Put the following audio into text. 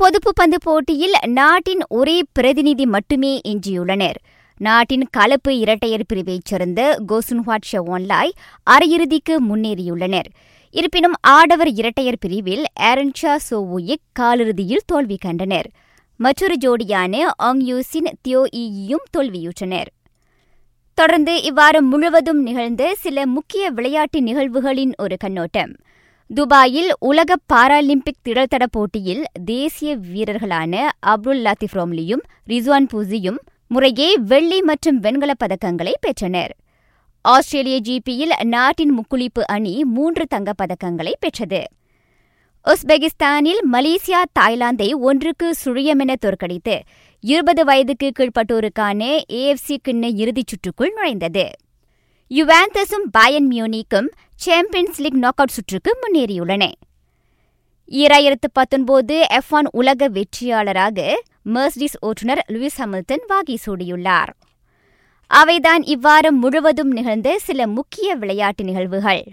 பொதுப்பு பந்து போட்டியில் நாட்டின் ஒரே பிரதிநிதி மட்டுமே எஞ்சியுள்ளனர். நாட்டின் கலப்பு இரட்டையர் பிரிவைச் சேர்ந்த கோசுன்ஹாட் ஷவோன்லாய் அரையிறுதிக்கு முன்னேறியுள்ளனர். இருப்பினும் ஆடவர் இரட்டையர் பிரிவில் ஏரன்ஷா சோவுயிக் காலிறுதியில் தோல்வி கண்டனர். மற்றொரு ஜோடியான ஆங் யூசின் தியோ ஈயும் தோல்வியுற்றனர். தொடர்ந்து இவ்வாரம் முழுவதும் நிகழ்ந்த சில முக்கிய விளையாட்டு நிகழ்வுகளின் ஒரு கண்ணோட்டம். துபாயில் உலக பாராலிம்பிக் திடல்தட போட்டியில் தேசிய வீரர்களான அப்துல் லத்தீப் ரோம்லியும் ரிஸ்வான் பூசியும் முறையே வெள்ளி மற்றும் வெண்கலப் பதக்கங்களை பெற்றனர். ஆஸ்திரேலிய ஜிபியில் நாட்டின் முக்குளிப்பு அணி மூன்று தங்கப் பதக்கங்களை பெற்றது. உஸ்பெகிஸ்தானில் மலேசியா தாய்லாந்தை ஒன்றுக்கு சுழியமென தோற்கடித்து இருபது வயதுக்கு கீழ்ப்பட்டோருக்கான ஏஎஃப்சி கிண்ண இறுதிச் சுற்றுக்குள் நுழைந்தது. யுவாந்தஸும் பயன் மியூனிக்கும் சாம்பியன்ஸ் லீக் நாக் அவுட் சுற்றுக்கு முன்னேறியுள்ளன. ஈராயிரத்து பத்தொன்பது எஃப் ஒன் உலக வெற்றியாளராக மெர்சிடிஸ் ஓட்டுநர் லூயிஸ் ஹமில்டன் வாகி சூடியுள்ளார். அவைதான் இவ்வாரம் முழுவதும் நிகழ்ந்த சில முக்கிய விளையாட்டு நிகழ்வுகள்.